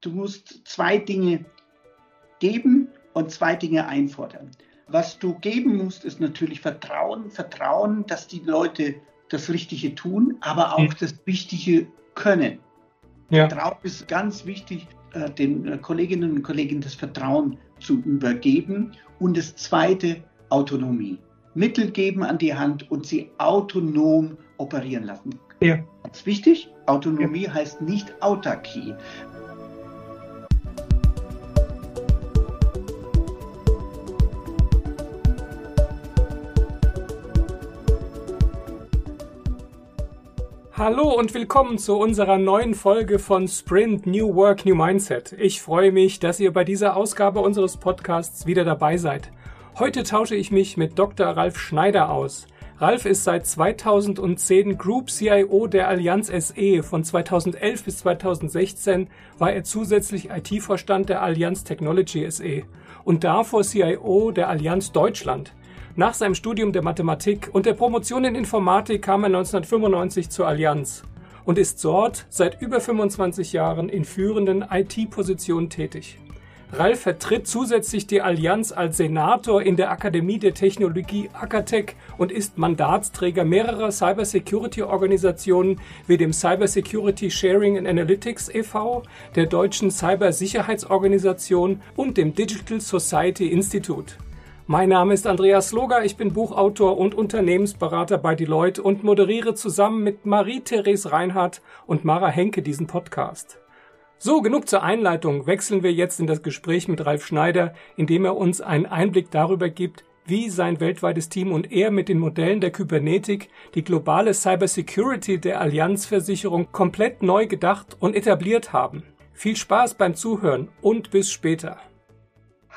Du musst zwei Dinge geben und zwei Dinge einfordern. Was du geben musst, ist natürlich Vertrauen. Vertrauen, dass die Leute das Richtige tun, aber auch das Wichtige können. Ja. Vertrauen ist ganz wichtig, äh, den äh, Kolleginnen und Kollegen das Vertrauen zu übergeben. Und das Zweite, Autonomie. Mittel geben an die Hand und sie autonom operieren lassen. Ja. Das ist wichtig. Autonomie ja. heißt nicht Autarkie. Hallo und willkommen zu unserer neuen Folge von Sprint New Work, New Mindset. Ich freue mich, dass ihr bei dieser Ausgabe unseres Podcasts wieder dabei seid. Heute tausche ich mich mit Dr. Ralf Schneider aus. Ralf ist seit 2010 Group CIO der Allianz SE. Von 2011 bis 2016 war er zusätzlich IT-Vorstand der Allianz Technology SE und davor CIO der Allianz Deutschland. Nach seinem Studium der Mathematik und der Promotion in Informatik kam er 1995 zur Allianz und ist dort seit über 25 Jahren in führenden IT-Positionen tätig. Ralf vertritt zusätzlich die Allianz als Senator in der Akademie der Technologie Akatech und ist Mandatsträger mehrerer Cybersecurity-Organisationen wie dem Cybersecurity Sharing and Analytics e.V., der Deutschen Cybersicherheitsorganisation und dem Digital Society Institute. Mein Name ist Andreas Loger, ich bin Buchautor und Unternehmensberater bei Deloitte und moderiere zusammen mit Marie-Therese Reinhardt und Mara Henke diesen Podcast. So, genug zur Einleitung. Wechseln wir jetzt in das Gespräch mit Ralf Schneider, in dem er uns einen Einblick darüber gibt, wie sein weltweites Team und er mit den Modellen der Kybernetik die globale Cybersecurity der Allianzversicherung komplett neu gedacht und etabliert haben. Viel Spaß beim Zuhören und bis später.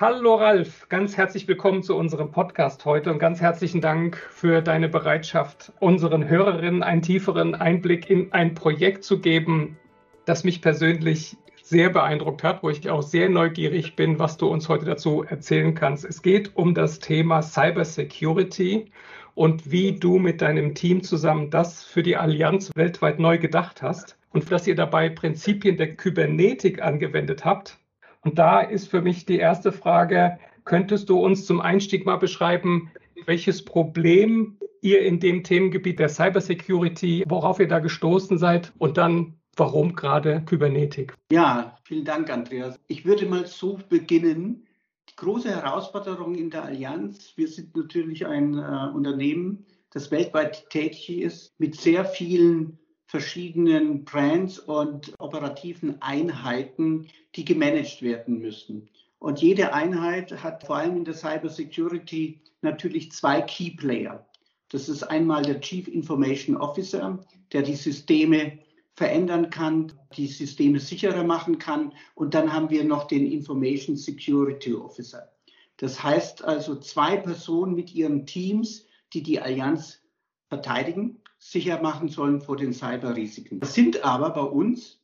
Hallo Ralf, ganz herzlich willkommen zu unserem Podcast heute und ganz herzlichen Dank für deine Bereitschaft, unseren Hörerinnen einen tieferen Einblick in ein Projekt zu geben, das mich persönlich sehr beeindruckt hat, wo ich auch sehr neugierig bin, was du uns heute dazu erzählen kannst. Es geht um das Thema Cybersecurity und wie du mit deinem Team zusammen das für die Allianz weltweit neu gedacht hast und dass ihr dabei Prinzipien der Kybernetik angewendet habt, und da ist für mich die erste Frage, könntest du uns zum Einstieg mal beschreiben, welches Problem ihr in dem Themengebiet der Cybersecurity, worauf ihr da gestoßen seid und dann warum gerade Kybernetik? Ja, vielen Dank, Andreas. Ich würde mal so beginnen. Die große Herausforderung in der Allianz, wir sind natürlich ein äh, Unternehmen, das weltweit tätig ist, mit sehr vielen verschiedenen Brands und operativen Einheiten, die gemanagt werden müssen. Und jede Einheit hat vor allem in der Cybersecurity natürlich zwei Key Player. Das ist einmal der Chief Information Officer, der die Systeme verändern kann, die Systeme sicherer machen kann. Und dann haben wir noch den Information Security Officer. Das heißt also zwei Personen mit ihren Teams, die die Allianz verteidigen sicher machen sollen vor den Cyberrisiken. Das sind aber bei uns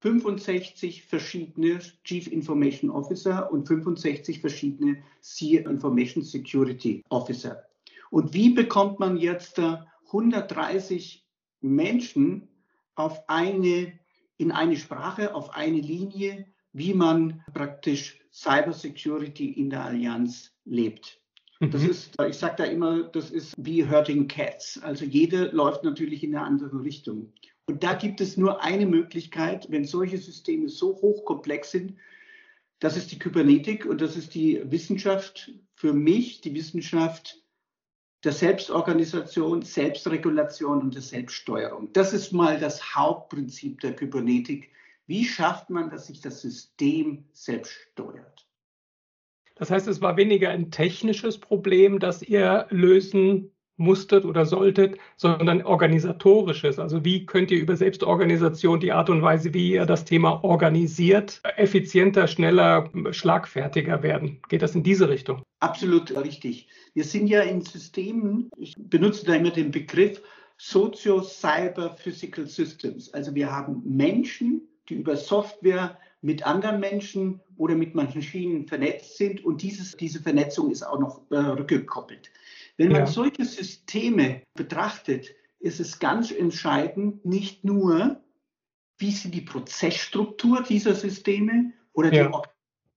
65 verschiedene Chief Information Officer und 65 verschiedene Chief Information Security Officer. Und wie bekommt man jetzt 130 Menschen auf eine, in eine Sprache, auf eine Linie, wie man praktisch Cybersecurity in der Allianz lebt? Das mhm. ist, ich sage da immer, das ist wie Hurting Cats. Also jeder läuft natürlich in eine andere Richtung. Und da gibt es nur eine Möglichkeit, wenn solche Systeme so hochkomplex sind, das ist die Kybernetik und das ist die Wissenschaft für mich, die Wissenschaft der Selbstorganisation, Selbstregulation und der Selbststeuerung. Das ist mal das Hauptprinzip der Kybernetik. Wie schafft man, dass sich das System selbst steuert? Das heißt, es war weniger ein technisches Problem, das ihr lösen musstet oder solltet, sondern organisatorisches. Also wie könnt ihr über Selbstorganisation die Art und Weise, wie ihr das Thema organisiert, effizienter, schneller, schlagfertiger werden? Geht das in diese Richtung? Absolut richtig. Wir sind ja in Systemen, ich benutze da immer den Begriff Socio-Cyber-Physical Systems. Also wir haben Menschen, die über Software mit anderen Menschen oder mit Maschinen vernetzt sind und dieses, diese Vernetzung ist auch noch äh, rückgekoppelt. Wenn man ja. solche Systeme betrachtet, ist es ganz entscheidend, nicht nur wie sind die Prozessstruktur dieser Systeme oder ja. die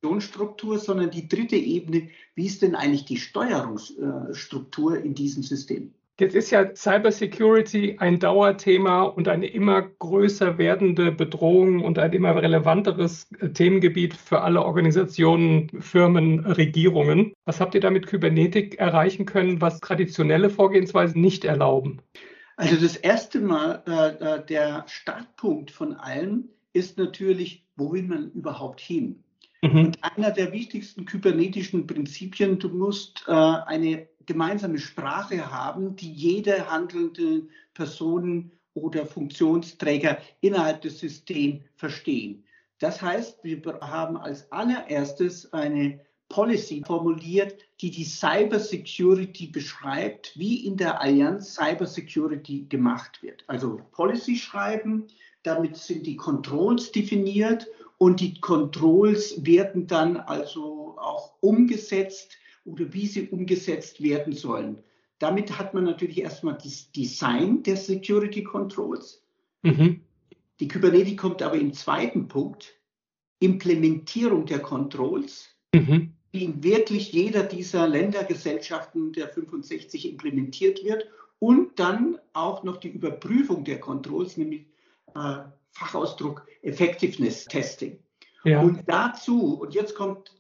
Organisationsstruktur, sondern die dritte Ebene, wie ist denn eigentlich die Steuerungsstruktur in diesem System? Jetzt ist ja Cybersecurity ein Dauerthema und eine immer größer werdende Bedrohung und ein immer relevanteres äh, Themengebiet für alle Organisationen, Firmen, Regierungen. Was habt ihr da mit Kybernetik erreichen können, was traditionelle Vorgehensweisen nicht erlauben? Also das erste Mal, äh, äh der Startpunkt von allem ist natürlich, wo will man überhaupt hin? Mhm. Und einer der wichtigsten kybernetischen Prinzipien, du musst äh, eine gemeinsame Sprache haben, die jede handelnde Person oder Funktionsträger innerhalb des Systems verstehen. Das heißt, wir haben als allererstes eine Policy formuliert, die die Cybersecurity beschreibt, wie in der Allianz Cybersecurity gemacht wird. Also Policy schreiben, damit sind die Controls definiert und die Controls werden dann also auch umgesetzt oder wie sie umgesetzt werden sollen. Damit hat man natürlich erstmal das Design der Security Controls. Mhm. Die Kybernetik kommt aber im zweiten Punkt, Implementierung der Controls, mhm. die in wirklich jeder dieser Ländergesellschaften der 65 implementiert wird und dann auch noch die Überprüfung der Controls, nämlich äh, Fachausdruck Effectiveness Testing. Ja. Und dazu, und jetzt kommt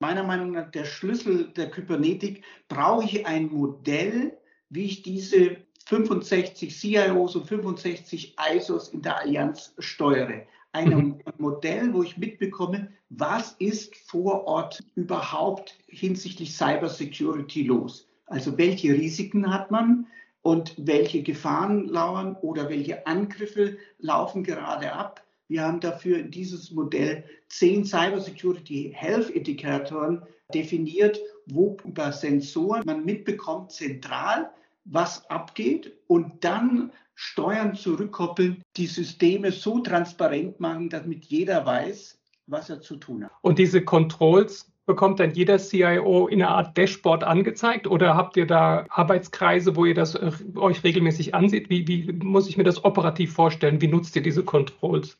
meiner Meinung nach der Schlüssel der Kybernetik, brauche ich ein Modell, wie ich diese 65 CIOs und 65 ISOs in der Allianz steuere. Ein mhm. Modell, wo ich mitbekomme, was ist vor Ort überhaupt hinsichtlich Cybersecurity los? Also welche Risiken hat man und welche Gefahren lauern oder welche Angriffe laufen gerade ab? Wir haben dafür in dieses Modell zehn Cybersecurity Health Indikatoren definiert, wo über Sensoren man mitbekommt zentral, was abgeht und dann Steuern zurückkoppeln, die Systeme so transparent machen, damit jeder weiß, was er zu tun hat. Und diese Controls bekommt dann jeder CIO in einer Art Dashboard angezeigt oder habt ihr da Arbeitskreise, wo ihr das äh, euch regelmäßig ansieht? Wie, wie muss ich mir das operativ vorstellen? Wie nutzt ihr diese Controls?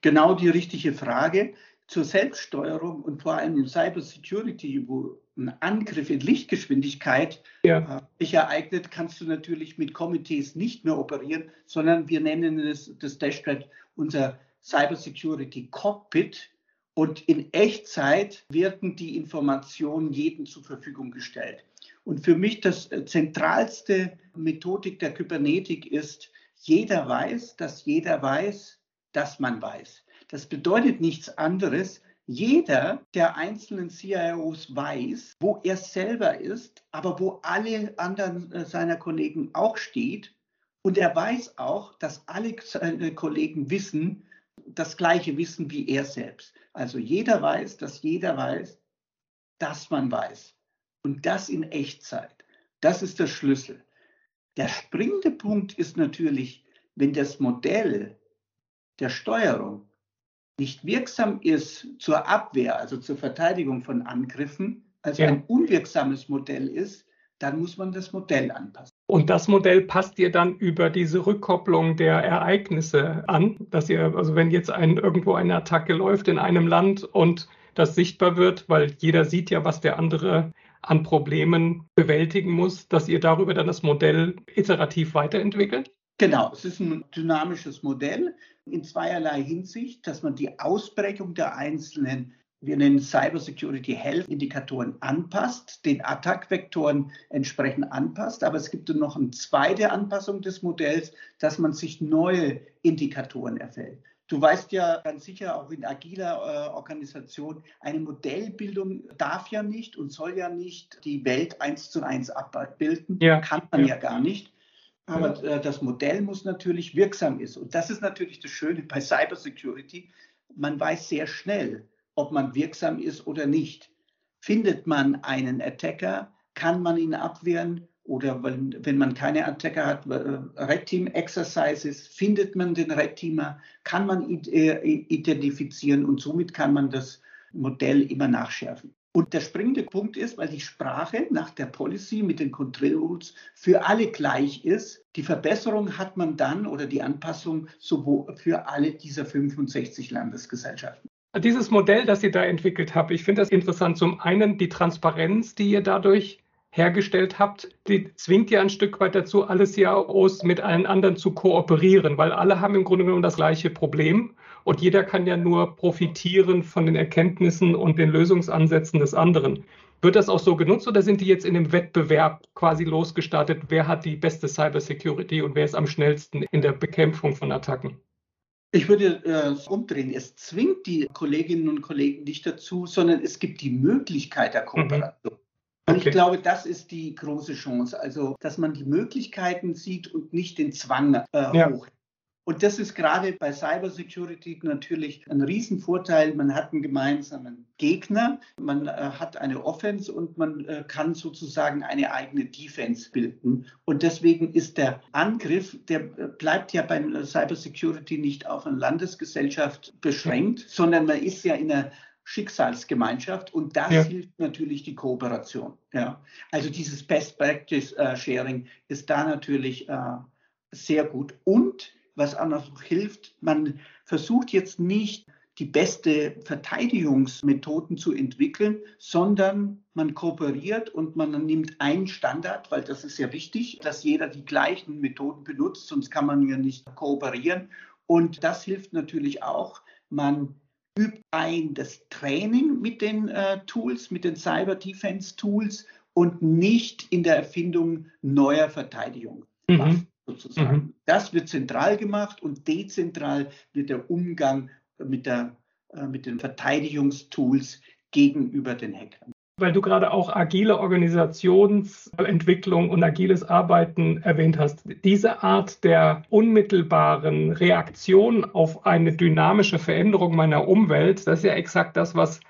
genau die richtige Frage. Zur Selbststeuerung und vor allem in Cybersecurity, wo ein Angriff in Lichtgeschwindigkeit ja. äh, sich ereignet, kannst du natürlich mit Komitees nicht mehr operieren, sondern wir nennen es, das Dashboard unser Cybersecurity Cockpit. Und in Echtzeit werden die Informationen jedem zur Verfügung gestellt. Und für mich das äh, zentralste Methodik der Kybernetik ist, jeder weiß, dass jeder weiß, dass man weiß. Das bedeutet nichts anderes. Jeder der einzelnen CIOs weiß, wo er selber ist, aber wo alle anderen äh, seiner Kollegen auch steht. Und er weiß auch, dass alle seine Kollegen wissen, das gleiche Wissen wie er selbst. Also jeder weiß, dass jeder weiß, dass man weiß. Und das in Echtzeit. Das ist der Schlüssel. Der springende Punkt ist natürlich, wenn das Modell der Steuerung nicht wirksam ist zur Abwehr, also zur Verteidigung von Angriffen, also ja. ein unwirksames Modell ist, dann muss man das Modell anpassen. Und das Modell passt ihr dann über diese Rückkopplung der Ereignisse an, dass ihr, also wenn jetzt ein, irgendwo eine Attacke läuft in einem Land und das sichtbar wird, weil jeder sieht ja, was der andere an Problemen bewältigen muss, dass ihr darüber dann das Modell iterativ weiterentwickelt? Genau, es ist ein dynamisches Modell in zweierlei Hinsicht, dass man die Ausbrechung der einzelnen, wir nennen Cybersecurity Health Indikatoren anpasst, den Attack-Vektoren entsprechend anpasst. Aber es gibt noch eine zweite Anpassung des Modells, dass man sich neue Indikatoren erfällt. Du weißt ja ganz sicher, auch in agiler äh, Organisation, eine Modellbildung darf ja nicht und soll ja nicht die Welt eins zu eins abbilden. Ja. Kann man ja, ja gar nicht. Aber äh, das Modell muss natürlich wirksam ist. Und das ist natürlich das Schöne bei Cybersecurity. Man weiß sehr schnell, ob man wirksam ist oder nicht. Findet man einen Attacker, kann man ihn abwehren oder wenn, wenn man keine Attacker hat, äh, Red Team Exercises, findet man den Red Teamer, kann man ihn äh, identifizieren und somit kann man das Modell immer nachschärfen. Und der springende Punkt ist, weil die Sprache nach der Policy mit den Control Rules für alle gleich ist, die Verbesserung hat man dann oder die Anpassung sowohl für alle dieser 65 Landesgesellschaften. Dieses Modell, das ihr da entwickelt habt, ich finde das interessant. Zum einen die Transparenz, die ihr dadurch hergestellt habt, die zwingt ja ein Stück weit dazu, alle CIOs mit allen anderen zu kooperieren, weil alle haben im Grunde genommen das gleiche Problem und jeder kann ja nur profitieren von den Erkenntnissen und den Lösungsansätzen des anderen. Wird das auch so genutzt oder sind die jetzt in dem Wettbewerb quasi losgestartet? Wer hat die beste Cybersecurity und wer ist am schnellsten in der Bekämpfung von Attacken? Ich würde äh, umdrehen. Es zwingt die Kolleginnen und Kollegen nicht dazu, sondern es gibt die Möglichkeit der mhm. Kooperation. Mhm. Und okay. ich glaube, das ist die große Chance. Also, dass man die Möglichkeiten sieht und nicht den Zwang äh, ja. hoch. Und das ist gerade bei Cybersecurity natürlich ein Riesenvorteil. Man hat einen gemeinsamen Gegner, man äh, hat eine Offense und man äh, kann sozusagen eine eigene Defense bilden. Und deswegen ist der Angriff, der äh, bleibt ja bei Cybersecurity nicht auf eine Landesgesellschaft beschränkt, sondern man ist ja in einer Schicksalsgemeinschaft und das ja. hilft natürlich die Kooperation. Ja. Also dieses Best Practice Sharing ist da natürlich sehr gut. Und was auch hilft, man versucht jetzt nicht die beste Verteidigungsmethoden zu entwickeln, sondern man kooperiert und man nimmt einen Standard, weil das ist ja wichtig, dass jeder die gleichen Methoden benutzt, sonst kann man ja nicht kooperieren. Und das hilft natürlich auch. Man übt ein das Training mit den äh, Tools, mit den Cyber Defense Tools und nicht in der Erfindung neuer Verteidigung. Mhm. Sozusagen. Mhm. Das wird zentral gemacht und dezentral wird der Umgang mit, der, äh, mit den Verteidigungstools gegenüber den Hackern weil du gerade auch agile Organisationsentwicklung und agiles Arbeiten erwähnt hast. Diese Art der unmittelbaren Reaktion auf eine dynamische Veränderung meiner Umwelt, das ist ja exakt das, was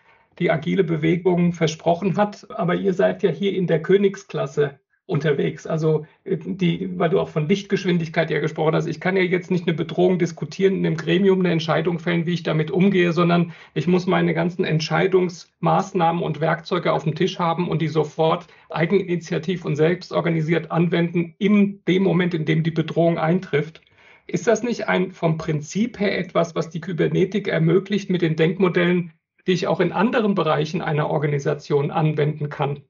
die agile Bewegung versprochen hat. Aber ihr seid ja hier in der Königsklasse unterwegs. Also äh, die, weil du auch von Lichtgeschwindigkeit ja gesprochen hast, ich kann ja jetzt nicht eine Bedrohung diskutieren, in einem Gremium eine Entscheidung fällen, wie ich damit umgehe, sondern ich muss meine ganzen Entscheidungsmaßnahmen und Werkzeuge auf dem Tisch haben und die sofort eigeninitiativ und selbst organisiert anwenden in dem Moment, in dem die Bedrohung eintrifft. Ist das nicht ein vom Prinzip her etwas, was die Kybernetik ermöglicht mit den Denkmodellen, die ich auch in anderen Bereichen einer Organisation anwenden kann?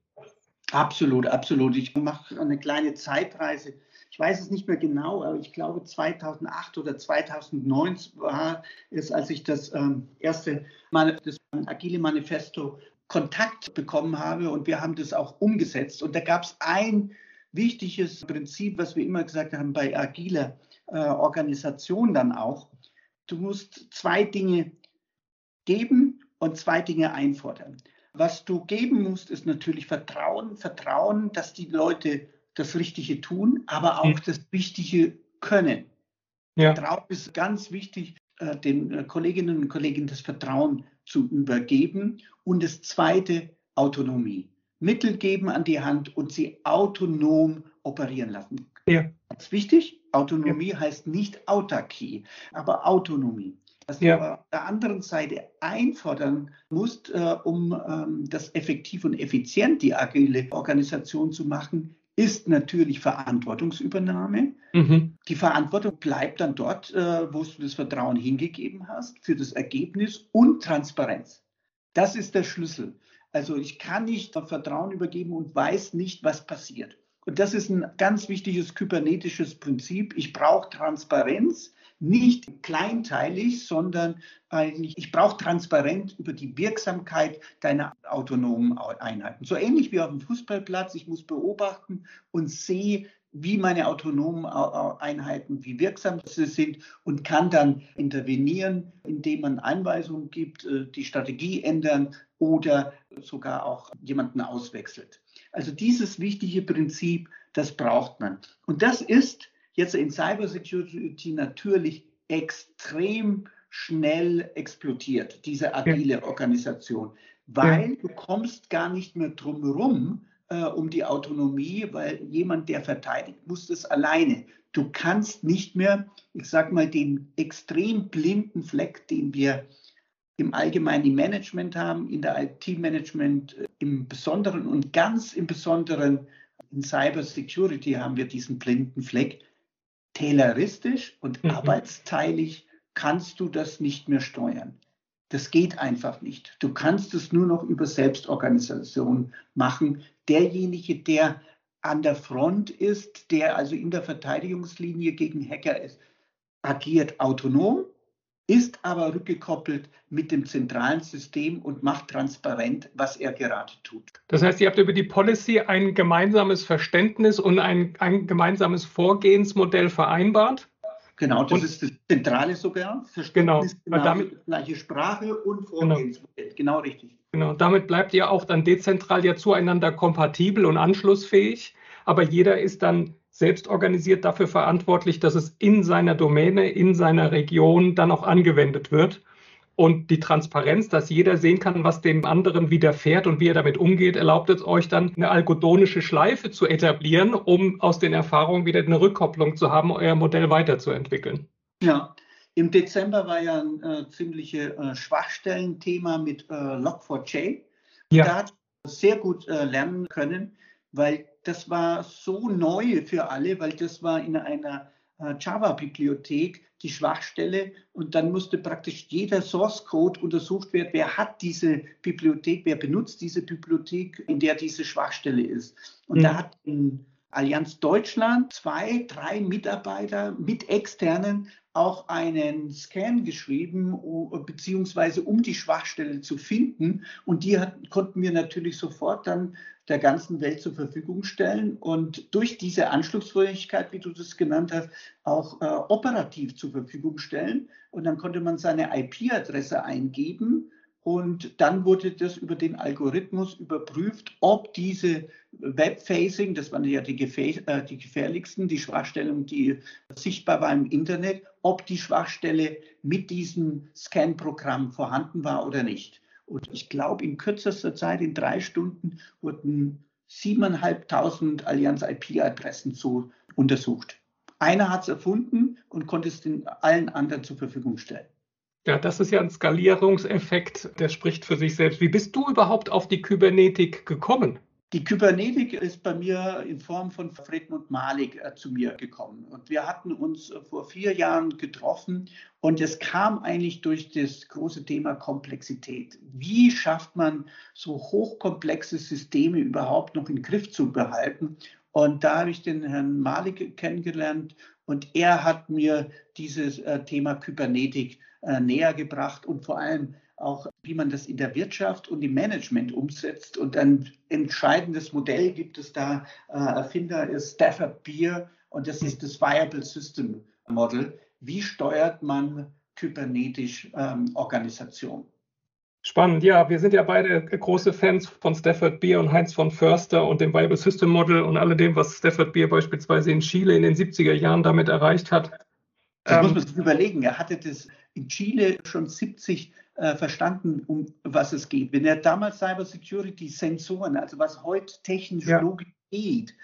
Absolut, absolut. Ich mache eine kleine Zeitreise. Ich weiß es nicht mehr genau, aber ich glaube 2008 oder 2009 war es, als ich das ähm, erste Mal das Agile Manifesto Kontakt bekommen habe und wir haben das auch umgesetzt. Und da gab es ein wichtiges Prinzip, was wir immer gesagt haben bei agiler äh, Organisation dann auch. Du musst zwei Dinge geben und zwei Dinge einfordern. Was du geben musst, ist natürlich Vertrauen, Vertrauen, dass die Leute das Richtige tun, aber auch das Wichtige können. Ja. Vertrauen ist ganz wichtig, äh, den äh, Kolleginnen und Kollegen das Vertrauen zu übergeben. Und das Zweite, Autonomie. Mittel geben an die Hand und sie autonom operieren lassen. Ja. Das ist wichtig. Autonomie ja. heißt nicht Autarkie, aber Autonomie was ja. du auf der anderen Seite einfordern musst, äh, um ähm, das effektiv und effizient die agile Organisation zu machen, ist natürlich Verantwortungsübernahme. Mhm. Die Verantwortung bleibt dann dort, äh, wo du das Vertrauen hingegeben hast, für das Ergebnis und Transparenz. Das ist der Schlüssel. Also ich kann nicht Vertrauen übergeben und weiß nicht, was passiert. Und das ist ein ganz wichtiges kybernetisches Prinzip. Ich brauche Transparenz nicht kleinteilig, sondern eigentlich, ich brauche transparent über die Wirksamkeit deiner autonomen Einheiten. So ähnlich wie auf dem Fußballplatz. Ich muss beobachten und sehe, wie meine autonomen Einheiten, wie wirksam sie sind und kann dann intervenieren, indem man Anweisungen gibt, äh, die Strategie ändern oder sogar auch jemanden auswechselt. Also dieses wichtige Prinzip, das braucht man. Und das ist jetzt in Cybersecurity natürlich extrem schnell explodiert, diese agile Organisation, weil du kommst gar nicht mehr drumherum äh, um die Autonomie, weil jemand, der verteidigt, muss das alleine. Du kannst nicht mehr, ich sage mal, den extrem blinden Fleck, den wir im Allgemeinen im Management haben, in der IT-Management äh, im Besonderen und ganz im Besonderen in Cyber Security haben wir diesen blinden Fleck. Tayloristisch und mhm. arbeitsteilig kannst du das nicht mehr steuern. Das geht einfach nicht. Du kannst es nur noch über Selbstorganisation machen. Derjenige, der an der Front ist, der also in der Verteidigungslinie gegen Hacker ist, agiert autonom, ist aber rückgekoppelt mit dem zentralen System und macht transparent, was er gerade tut. Das heißt, ihr habt über die Policy ein gemeinsames Verständnis und ein, ein gemeinsames Vorgehensmodell vereinbart? Genau, das und, ist das Zentrale sogar. Verständnis, genau, damit, gleiche Sprache und genau. Vorgehensmodell. Genau. genau richtig. Genau, damit bleibt ihr auch dann dezentral ja zueinander kompatibel und anschlussfähig, aber jeder ist dann selbst organisiert dafür verantwortlich, dass es in seiner Domäne, in seiner Region dann auch angewendet wird. Und die Transparenz, dass jeder sehen kann, was dem anderen widerfährt und wie er damit umgeht, erlaubt es euch dann eine algodonische Schleife zu etablieren, um aus den Erfahrungen wieder eine Rückkopplung zu haben, euer Modell weiterzuentwickeln. Ja, im Dezember war ja ein äh, ziemliche äh, Schwachstellenthema mit äh, Log4j. Ja. Da hat sehr gut äh, lernen können, weil das war so neu für alle, weil das war in einer äh, Java-Bibliothek die Schwachstelle und dann musste praktisch jeder Source Code untersucht werden, wer hat diese Bibliothek, wer benutzt diese Bibliothek, in der diese Schwachstelle ist. Und mhm. da hat in Allianz Deutschland zwei, drei Mitarbeiter mit externen auch einen Scan geschrieben, beziehungsweise um die Schwachstelle zu finden. Und die hat, konnten wir natürlich sofort dann der ganzen Welt zur Verfügung stellen und durch diese Anschlussfähigkeit, wie du das genannt hast, auch äh, operativ zur Verfügung stellen. Und dann konnte man seine IP-Adresse eingeben und dann wurde das über den Algorithmus überprüft, ob diese Webfacing, das waren ja die, äh, die gefährlichsten, die Schwachstellen, die sichtbar war im Internet, ob die Schwachstelle mit diesem Scan-Programm vorhanden war oder nicht. Und ich glaube, in kürzester Zeit, in drei Stunden, wurden 7.500 Allianz IP-Adressen so untersucht. Einer hat es erfunden und konnte es den allen anderen zur Verfügung stellen. Ja, das ist ja ein Skalierungseffekt, der spricht für sich selbst. Wie bist du überhaupt auf die Kybernetik gekommen? Die Kybernetik ist bei mir in Form von Fredmund Malik äh, zu mir gekommen. Und wir hatten uns äh, vor vier Jahren getroffen und es kam eigentlich durch das große Thema Komplexität. Wie schafft man so hochkomplexe Systeme überhaupt noch in den Griff zu behalten? Und da habe ich den Herrn Malik kennengelernt und er hat mir dieses äh, Thema Kybernetik äh, näher gebracht und vor allem auch, wie man das in der Wirtschaft und im Management umsetzt. Und ein entscheidendes Modell gibt es da. Äh, Erfinder ist Stafford Beer und das ist das Viable System Model. Wie steuert man kybernetisch ähm, Organisation? Spannend, ja. Wir sind ja beide große Fans von Stafford Beer und Heinz von Förster und dem Viable System Model und alledem, was Stafford Beer beispielsweise in Chile in den 70er Jahren damit erreicht hat. Das ähm, muss man sich überlegen. Er hatte das in Chile schon 70 äh, verstanden, um was es geht. Wenn er damals Cybersecurity Sensoren, also was heute technisch ja. logisch geht,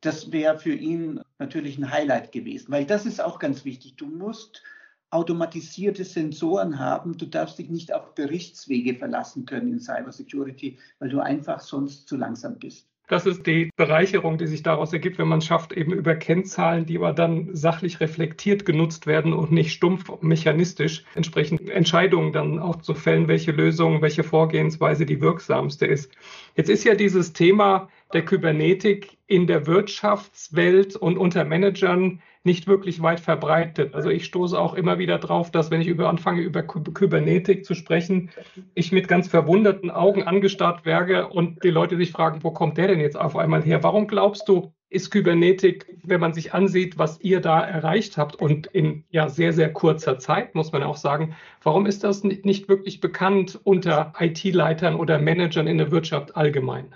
das wäre für ihn natürlich ein Highlight gewesen, weil das ist auch ganz wichtig. Du musst automatisierte Sensoren haben. Du darfst dich nicht auf Berichtswege verlassen können in Cybersecurity, weil du einfach sonst zu langsam bist. Das ist die Bereicherung, die sich daraus ergibt, wenn man schafft, eben über Kennzahlen, die aber dann sachlich reflektiert genutzt werden und nicht stumpf mechanistisch, entsprechend Entscheidungen dann auch zu fällen, welche Lösung, welche Vorgehensweise die wirksamste ist. Jetzt ist ja dieses Thema der Kybernetik in der Wirtschaftswelt und unter Managern nicht wirklich weit verbreitet. Also ich stoße auch immer wieder drauf, dass wenn ich über anfange, über Kybernetik zu sprechen, ich mit ganz verwunderten Augen angestarrt werde und die Leute sich fragen, wo kommt der denn jetzt auf einmal her? Warum glaubst du, ist Kybernetik, wenn man sich ansieht, was ihr da erreicht habt und in ja sehr, sehr kurzer Zeit, muss man auch sagen, warum ist das nicht wirklich bekannt unter IT-Leitern oder Managern in der Wirtschaft allgemein?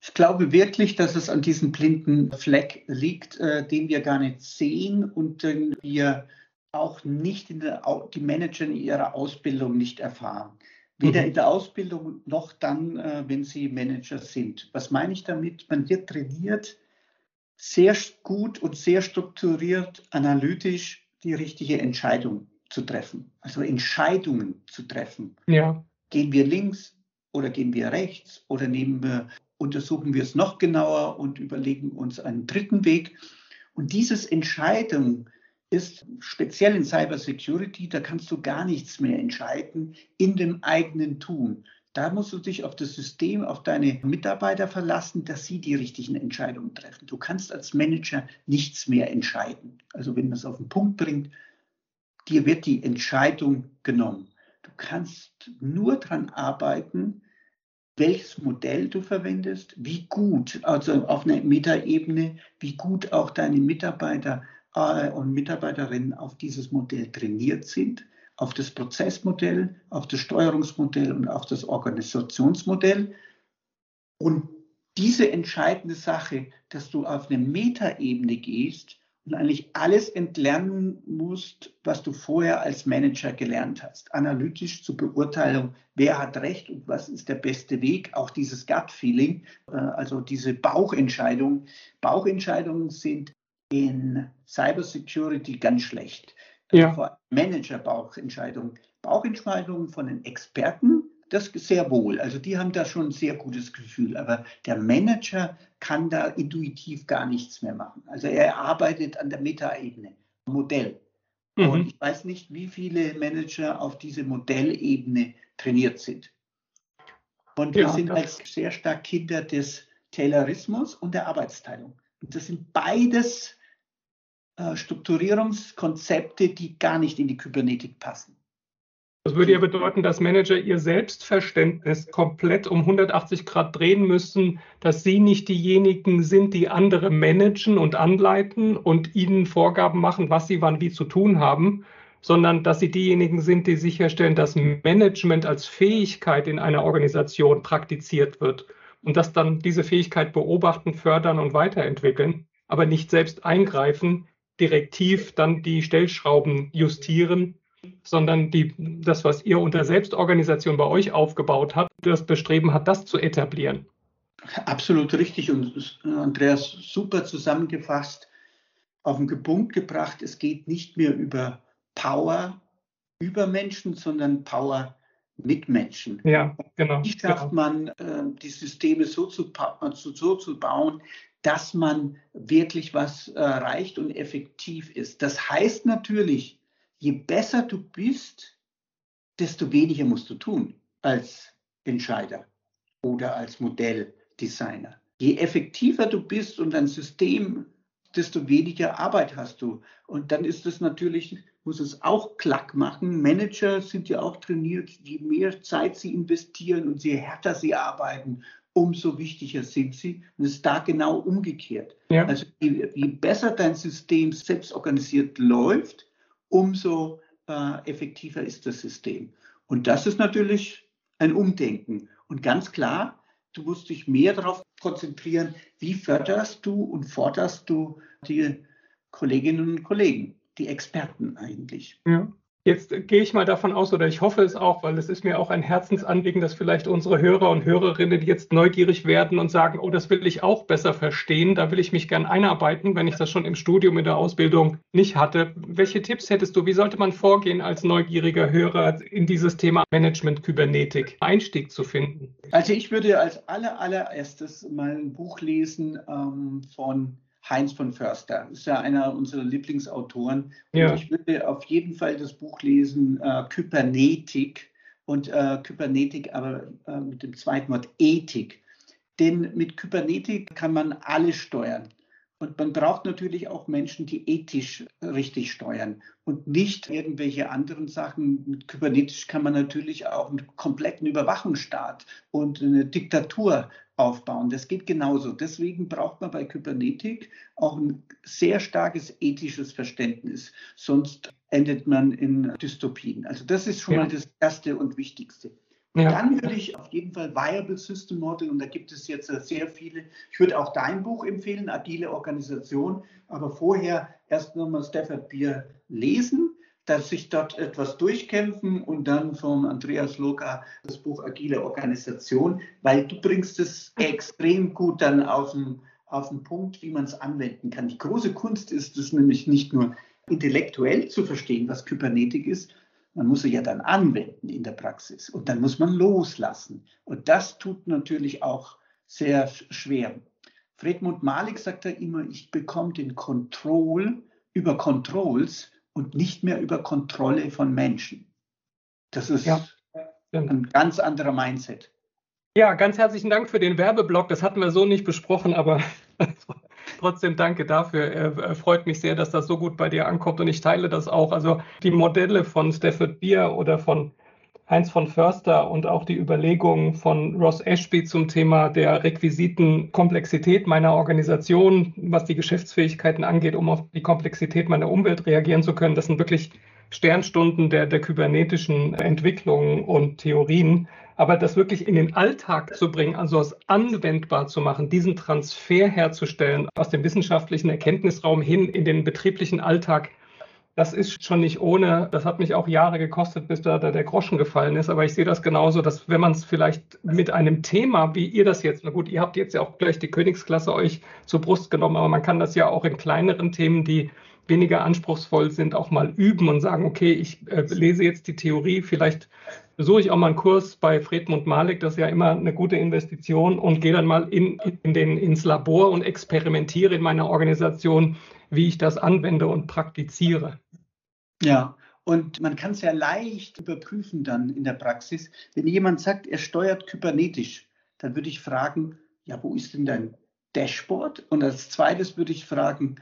Ich glaube wirklich, dass es an diesem blinden Fleck liegt, äh, den wir gar nicht sehen und den wir auch nicht in der, die Manager in ihrer Ausbildung nicht erfahren. Weder mhm. in der Ausbildung noch dann, äh, wenn sie Manager sind. Was meine ich damit? Man wird trainiert, sehr gut und sehr strukturiert, analytisch die richtige Entscheidung zu treffen, also Entscheidungen zu treffen. Ja. Gehen wir links oder gehen wir rechts oder nehmen wir, untersuchen wir es noch genauer und überlegen uns einen dritten Weg. Und dieses Entscheidung ist speziell in Cybersecurity, da kannst du gar nichts mehr entscheiden in dem eigenen Tun. Da musst du dich auf das System, auf deine Mitarbeiter verlassen, dass sie die richtigen Entscheidungen treffen. Du kannst als Manager nichts mehr entscheiden. Also wenn man es auf den Punkt bringt, dir wird die Entscheidung genommen. Du kannst nur daran arbeiten, welches Modell du verwendest, wie gut, also auf einer Metaebene, wie gut auch deine Mitarbeiter äh, und Mitarbeiterinnen auf dieses Modell trainiert sind auf das Prozessmodell, auf das Steuerungsmodell und auf das Organisationsmodell. Und diese entscheidende Sache, dass du auf eine Metaebene gehst und eigentlich alles entlernen musst, was du vorher als Manager gelernt hast, analytisch zur Beurteilung, wer hat recht und was ist der beste Weg, auch dieses Gut-Feeling, äh, also diese Bauchentscheidung. Bauchentscheidungen sind in Cybersecurity ganz schlecht ja. Manager-Bauchentscheidungen. Bauchentscheidungen von den Experten, das sehr wohl. Also die haben da schon ein sehr gutes Gefühl. Aber der Manager kann da intuitiv gar nichts mehr machen. Also er arbeitet an der Metaebene, Modell. Mhm. Und ich weiß nicht, wie viele Manager auf diese Modellebene trainiert sind. Und wir ja, sind als sehr stark Kinder des Taylorismus und der Arbeitsteilung. Und das sind beides äh, Strukturierungskonzepte, die gar nicht in die Kybernetik passen. Das würde ja bedeuten, dass Manager ihr Selbstverständnis komplett um 180 Grad drehen müssen, dass sie nicht diejenigen sind, die andere managen und anleiten und ihnen Vorgaben machen, was sie wann wie zu tun haben, sondern dass sie diejenigen sind, die sicherstellen, dass Management als Fähigkeit in einer Organisation praktiziert wird und dass dann diese Fähigkeit beobachten, fördern und weiterentwickeln, aber nicht selbst eingreifen, direktiv dann die Stellschrauben justieren, sondern die, das, was ihr unter Selbstorganisation bei euch aufgebaut habt, das Bestreben hat, das zu etablieren. Absolut richtig und Andreas super zusammengefasst, auf den Punkt gebracht. Es geht nicht mehr über Power über Menschen, sondern Power mit Menschen. Ja, genau. Wie schafft genau. man, äh, die Systeme so zu, so zu bauen, dass man wirklich was erreicht und effektiv ist. Das heißt natürlich, je besser du bist, desto weniger musst du tun als Entscheider oder als Modelldesigner. Je effektiver du bist und dein System, desto weniger Arbeit hast du. Und dann ist es natürlich, muss es auch klack machen. Manager sind ja auch trainiert, je mehr Zeit sie investieren und je härter sie arbeiten, umso wichtiger sind sie. Und es ist da genau umgekehrt. Ja. Also je, je, besser dein System selbst organisiert läuft, umso äh, effektiver ist das System. Und das ist natürlich ein Umdenken. Und ganz klar, du musst dich mehr darauf konzentrieren, wie förderst du und forderst du die Kolleginnen und Kollegen, die Experten eigentlich. Ja. Jetzt gehe ich mal davon aus, oder ich hoffe es auch, weil es ist mir auch ein Herzensanliegen, dass vielleicht unsere Hörer und Hörerinnen jetzt neugierig werden und sagen, oh, das will ich auch besser verstehen, da will ich mich gern einarbeiten, wenn ich das schon im Studium, in der Ausbildung nicht hatte. Welche Tipps hättest du? Wie sollte man vorgehen, als neugieriger Hörer in dieses Thema Management Kybernetik Einstieg zu finden? Also ich würde als aller, allererstes mal ein Buch lesen ähm, von Heinz von Förster. Ist ja einer unserer Lieblingsautoren. Ja. Ich würde auf jeden Fall das Buch lesen, äh, Kybernetik und äh, Kybernetik, aber äh, mit dem zweiten Wort Ethik. Denn mit Kybernetik kann man alles steuern. Und man braucht natürlich auch Menschen, die ethisch richtig steuern und nicht irgendwelche anderen Sachen. Mit Kybernetisch kann man natürlich auch einen kompletten Überwachungsstaat und eine Diktatur aufbauen. Das geht genauso. Deswegen braucht man bei Kybernetik auch ein sehr starkes ethisches Verständnis. Sonst endet man in Dystopien. Also das ist schon ja. mal das Erste und Wichtigste. Ja. Dann würde ich auf jeden Fall Viable System Model, und da gibt es jetzt sehr viele, ich würde auch dein Buch empfehlen, Agile Organisation, aber vorher erst nochmal Stafford Beer lesen, dass sich dort etwas durchkämpfen und dann von Andreas Loka das Buch Agile Organisation, weil du bringst es extrem gut dann auf den, auf den Punkt, wie man es anwenden kann. Die große Kunst ist es nämlich nicht nur intellektuell zu verstehen, was Kybernetik ist, man muss sie ja dann anwenden in der Praxis und dann muss man loslassen. Und das tut natürlich auch sehr schwer. Fredmund Malik sagt ja immer, ich bekomme den Kontroll über Controls und nicht mehr über Kontrolle von Menschen. Das ist ja, ein ganz anderer Mindset. Ja, ganz herzlichen Dank für den Werbeblock. Das hatten wir so nicht besprochen, aber trotzdem danke dafür. Freut mich sehr, dass das so gut bei dir ankommt und ich teile das auch. Also die Modelle von Stafford Beer oder von Heinz von Förster und auch die Überlegungen von Ross Ashby zum Thema der Requisitenkomplexität meiner Organisation, was die Geschäftsfähigkeiten angeht, um auf die Komplexität meiner Umwelt reagieren zu können. Das sind wirklich Sternstunden der, der kybernetischen Entwicklungen und Theorien. Aber das wirklich in den Alltag zu bringen, also es anwendbar zu machen, diesen Transfer herzustellen aus dem wissenschaftlichen Erkenntnisraum hin in den betrieblichen Alltag, das ist schon nicht ohne. Das hat mich auch Jahre gekostet, bis da, da der Groschen gefallen ist. Aber ich sehe das genauso, dass wenn man es vielleicht mit einem Thema, wie ihr das jetzt, na gut, ihr habt jetzt ja auch gleich die Königsklasse euch zur Brust genommen, aber man kann das ja auch in kleineren Themen, die weniger anspruchsvoll sind, auch mal üben und sagen, okay, ich äh, lese jetzt die Theorie, vielleicht besuche ich auch mal einen Kurs bei Fredmund Malik, das ist ja immer eine gute Investition und gehe dann mal in, in den, ins Labor und experimentiere in meiner Organisation, wie ich das anwende und praktiziere. Ja, und man kann es ja leicht überprüfen dann in der Praxis. Wenn jemand sagt, er steuert kybernetisch, dann würde ich fragen, ja, wo ist denn dein Dashboard? Und als zweites würde ich fragen,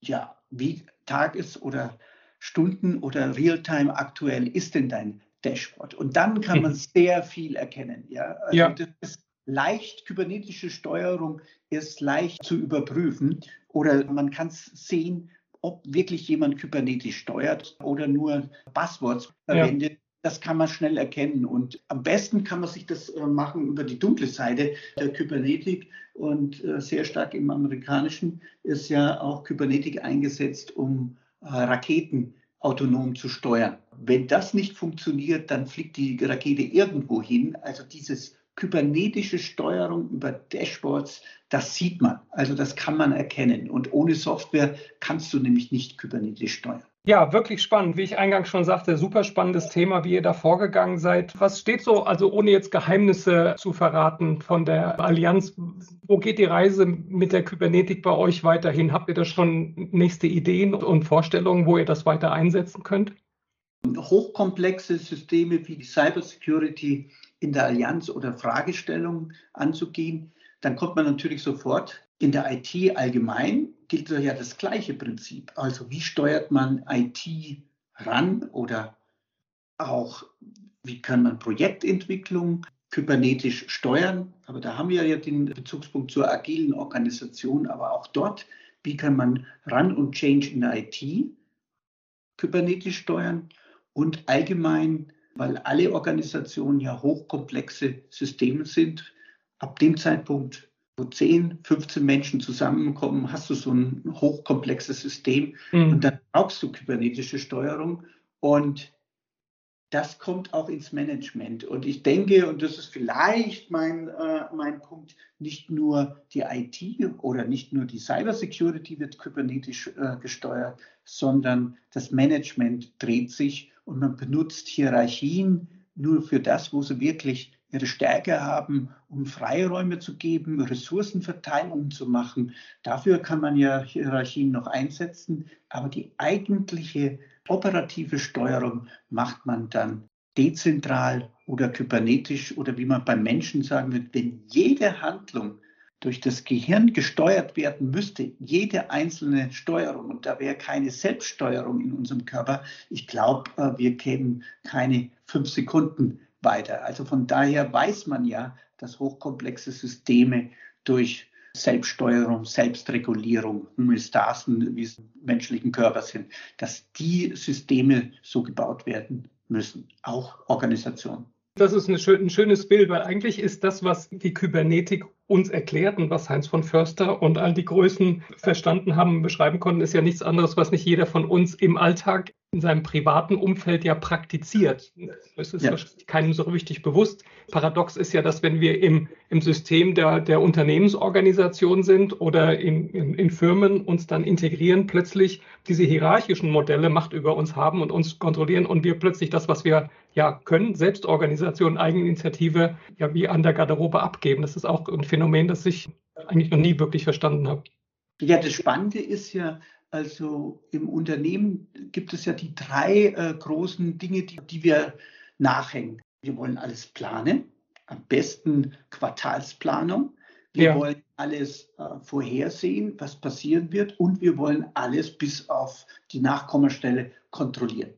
ja, wie Tages- oder Stunden oder Realtime aktuell ist denn dein Dashboard? Und dann kann man sehr viel erkennen. Ja, also ja. das ist leicht, kybernetische Steuerung ist leicht zu überprüfen oder man kann sehen, ob wirklich jemand Kubernetes steuert oder nur Passworts verwendet. Ja. Das kann man schnell erkennen. Und am besten kann man sich das äh, machen über die dunkle Seite der Kybernetik. Und äh, sehr stark im amerikanischen ist ja auch Kybernetik eingesetzt, um äh, Raketen autonom zu steuern. Wenn das nicht funktioniert, dann fliegt die Rakete irgendwo hin. Also dieses kybernetische Steuerung über Dashboards, das sieht man. Also das kann man erkennen. Und ohne Software kannst du nämlich nicht kybernetisch steuern. Ja, wirklich spannend. Wie ich eingangs schon sagte, super spannendes Thema, wie ihr da vorgegangen seid. Was steht so, also ohne jetzt Geheimnisse zu verraten von der Allianz, wo geht die Reise mit der Kybernetik bei euch weiterhin? Habt ihr da schon nächste Ideen und Vorstellungen, wo ihr das weiter einsetzen könnt? Hochkomplexe Systeme wie die Cybersecurity in der Allianz oder Fragestellungen anzugehen, dann kommt man natürlich sofort in der IT allgemein gilt ja das gleiche Prinzip. Also wie steuert man IT ran oder auch wie kann man Projektentwicklung kybernetisch steuern. Aber da haben wir ja den Bezugspunkt zur agilen Organisation, aber auch dort, wie kann man Run und Change in der IT kybernetisch steuern und allgemein weil alle Organisationen ja hochkomplexe Systeme sind. Ab dem Zeitpunkt, wo 10, 15 Menschen zusammenkommen, hast du so ein hochkomplexes System mhm. und dann brauchst du kybernetische Steuerung und das kommt auch ins Management. Und ich denke, und das ist vielleicht mein, äh, mein Punkt, nicht nur die IT oder nicht nur die Cybersecurity wird kybernetisch äh, gesteuert, sondern das Management dreht sich und man benutzt Hierarchien nur für das, wo sie wirklich ihre Stärke haben, um Freiräume zu geben, Ressourcenverteilungen zu machen. Dafür kann man ja Hierarchien noch einsetzen, aber die eigentliche operative Steuerung macht man dann dezentral oder kybernetisch oder wie man beim Menschen sagen wird, wenn jede Handlung durch das Gehirn gesteuert werden müsste, jede einzelne Steuerung, und da wäre keine Selbststeuerung in unserem Körper, ich glaube, äh, wir kämen keine fünf Sekunden weiter. Also von daher weiß man ja, dass hochkomplexe Systeme durch Selbststeuerung, Selbstregulierung, Homöostasen, wie es im menschlichen Körper sind, dass die Systeme so gebaut werden müssen, auch Organisationen. Das ist ein schönes Bild, weil eigentlich ist das, was die Kybernetik uns erklärt und was Heinz von Förster und all die Größen verstanden haben, beschreiben konnten, ist ja nichts anderes, was nicht jeder von uns im Alltag in seinem privaten Umfeld ja praktiziert. Das ist ja. keinem so richtig bewusst. Paradox ist ja, dass wenn wir im, im System der, der Unternehmensorganisation sind oder in, in, in Firmen uns dann integrieren, plötzlich diese hierarchischen Modelle Macht über uns haben und uns kontrollieren und wir plötzlich das, was wir ja können, Selbstorganisation, Eigeninitiative, ja wie an der Garderobe abgeben. Das ist auch ein Phänomen, das ich eigentlich noch nie wirklich verstanden habe. Ja, das Spannende ist ja, also im Unternehmen gibt es ja die drei äh, großen Dinge, die, die wir nachhängen. Wir wollen alles planen, am besten Quartalsplanung. Wir ja. wollen alles äh, vorhersehen, was passieren wird und wir wollen alles bis auf die Nachkommastelle kontrollieren.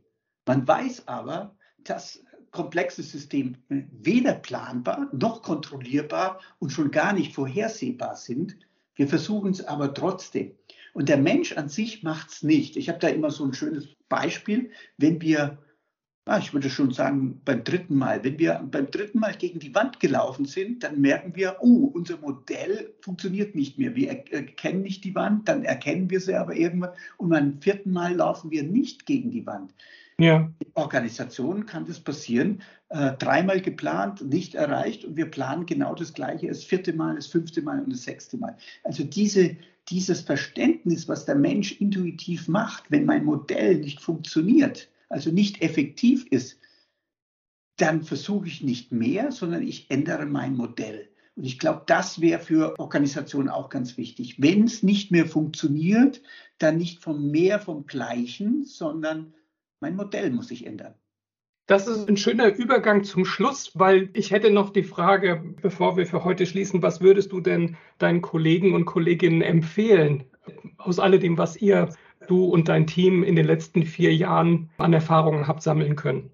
Man weiß aber, dass komplexe Systeme weder planbar noch kontrollierbar und schon gar nicht vorhersehbar sind. Wir versuchen es aber trotzdem. Und der Mensch an sich macht es nicht. Ich habe da immer so ein schönes Beispiel, wenn wir, ah, ich würde schon sagen, beim dritten Mal, wenn wir beim dritten Mal gegen die Wand gelaufen sind, dann merken wir, oh, unser Modell funktioniert nicht mehr. Wir erkennen nicht die Wand, dann erkennen wir sie aber irgendwann und beim vierten Mal laufen wir nicht gegen die Wand. Ja. In Organisationen kann das passieren. Äh, dreimal geplant, nicht erreicht und wir planen genau das Gleiche das vierte Mal, das fünfte Mal und das sechste Mal. Also diese, dieses Verständnis, was der Mensch intuitiv macht, wenn mein Modell nicht funktioniert, also nicht effektiv ist, dann versuche ich nicht mehr, sondern ich ändere mein Modell. Und ich glaube, das wäre für Organisationen auch ganz wichtig. Wenn es nicht mehr funktioniert, dann nicht vom mehr vom Gleichen, sondern mein Modell muss sich ändern. Das ist ein schöner Übergang zum Schluss, weil ich hätte noch die Frage, bevor wir für heute schließen, was würdest du denn deinen Kollegen und Kolleginnen empfehlen aus alledem, was ihr, du und dein Team in den letzten vier Jahren an Erfahrungen habt sammeln können?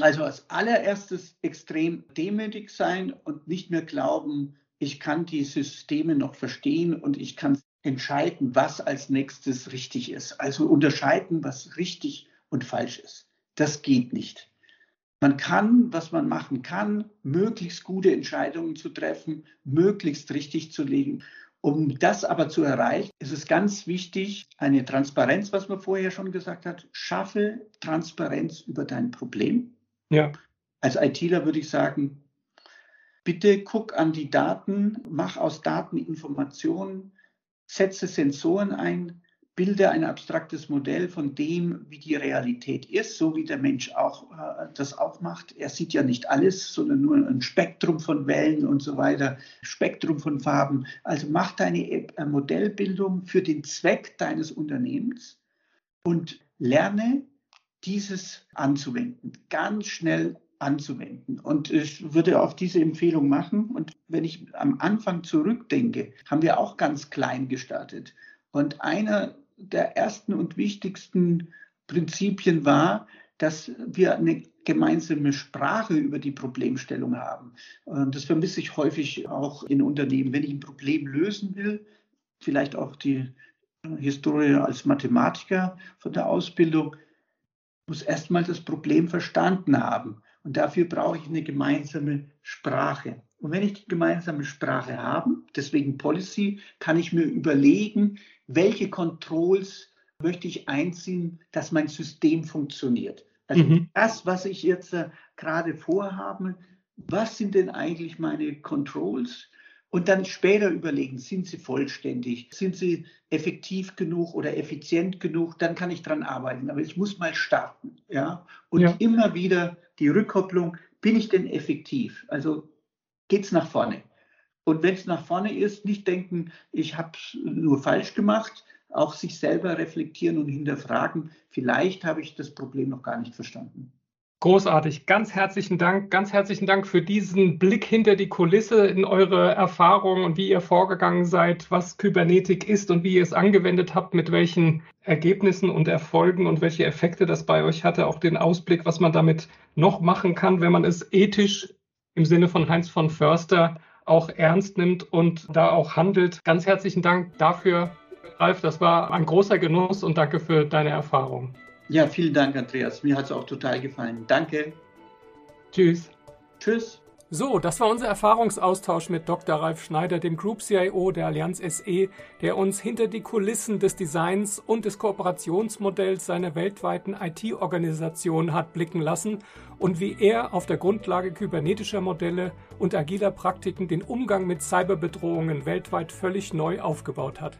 Also als allererstes extrem demütig sein und nicht mehr glauben, ich kann die Systeme noch verstehen und ich kann entscheiden, was als nächstes richtig ist. Also unterscheiden, was richtig und falsch ist. Das geht nicht. Man kann, was man machen kann, möglichst gute Entscheidungen zu treffen, möglichst richtig zu legen. Um das aber zu erreichen, ist es ganz wichtig, eine Transparenz, was man vorher schon gesagt hat, schaffe Transparenz über dein Problem. Ja. Als ITler würde ich sagen, bitte guck an die Daten, mach aus Daten Informationen, setze Sensoren ein, bilde ein abstraktes Modell von dem, wie die Realität ist, so wie der Mensch auch äh, das auch macht. Er sieht ja nicht alles, sondern nur ein Spektrum von Wellen und so weiter, Spektrum von Farben. Also mach deine äh, Modellbildung für den Zweck deines Unternehmens und lerne dieses anzuwenden, ganz schnell anzuwenden. Und ich würde auch diese Empfehlung machen. Und wenn ich am Anfang zurückdenke, haben wir auch ganz klein gestartet. Und einer der ersten und wichtigsten Prinzipien war, dass wir eine gemeinsame Sprache über die Problemstellung haben. Und das vermisse ich häufig auch in Unternehmen. Wenn ich ein Problem lösen will, vielleicht auch die Historie als Mathematiker von der Ausbildung, muss erstmal das Problem verstanden haben. Und dafür brauche ich eine gemeinsame Sprache. Und wenn ich die gemeinsame Sprache habe, deswegen Policy, kann ich mir überlegen, welche Controls möchte ich einziehen, dass mein System funktioniert. Also mhm. das, was ich jetzt äh, gerade vorhabe, was sind denn eigentlich meine Controls? Und dann später überlegen, sind sie vollständig, sind sie effektiv genug oder effizient genug, dann kann ich dran arbeiten. Aber ich muss mal starten. Ja? Und ja. immer wieder die Rückkopplung, bin ich denn effektiv? Also geht es nach vorne. Und wenn es nach vorne ist, nicht denken, ich habe es nur falsch gemacht, auch sich selber reflektieren und hinterfragen, vielleicht habe ich das Problem noch gar nicht verstanden. Großartig. Ganz herzlichen Dank. Ganz herzlichen Dank für diesen Blick hinter die Kulisse in eure Erfahrungen und wie ihr vorgegangen seid, was Kybernetik ist und wie ihr es angewendet habt, mit welchen Ergebnissen und Erfolgen und welche Effekte das bei euch hatte. Auch den Ausblick, was man damit noch machen kann, wenn man es ethisch im Sinne von Heinz von Förster auch ernst nimmt und da auch handelt. Ganz herzlichen Dank dafür, Ralf. Das war ein großer Genuss und danke für deine Erfahrung. Ja, vielen Dank, Andreas. Mir hat es auch total gefallen. Danke. Tschüss. Tschüss. So, das war unser Erfahrungsaustausch mit Dr. Ralf Schneider, dem Group CIO der Allianz SE, der uns hinter die Kulissen des Designs und des Kooperationsmodells seiner weltweiten IT-Organisation hat blicken lassen und wie er auf der Grundlage kybernetischer Modelle und agiler Praktiken den Umgang mit Cyberbedrohungen weltweit völlig neu aufgebaut hat.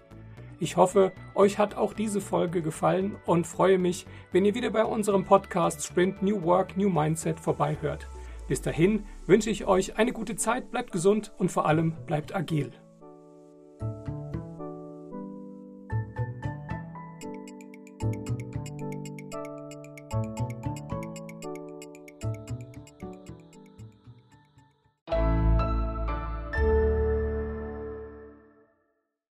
Ich hoffe, euch hat auch diese Folge gefallen und freue mich, wenn ihr wieder bei unserem Podcast Sprint New Work, New Mindset vorbeihört. Bis dahin wünsche ich euch eine gute Zeit, bleibt gesund und vor allem bleibt agil.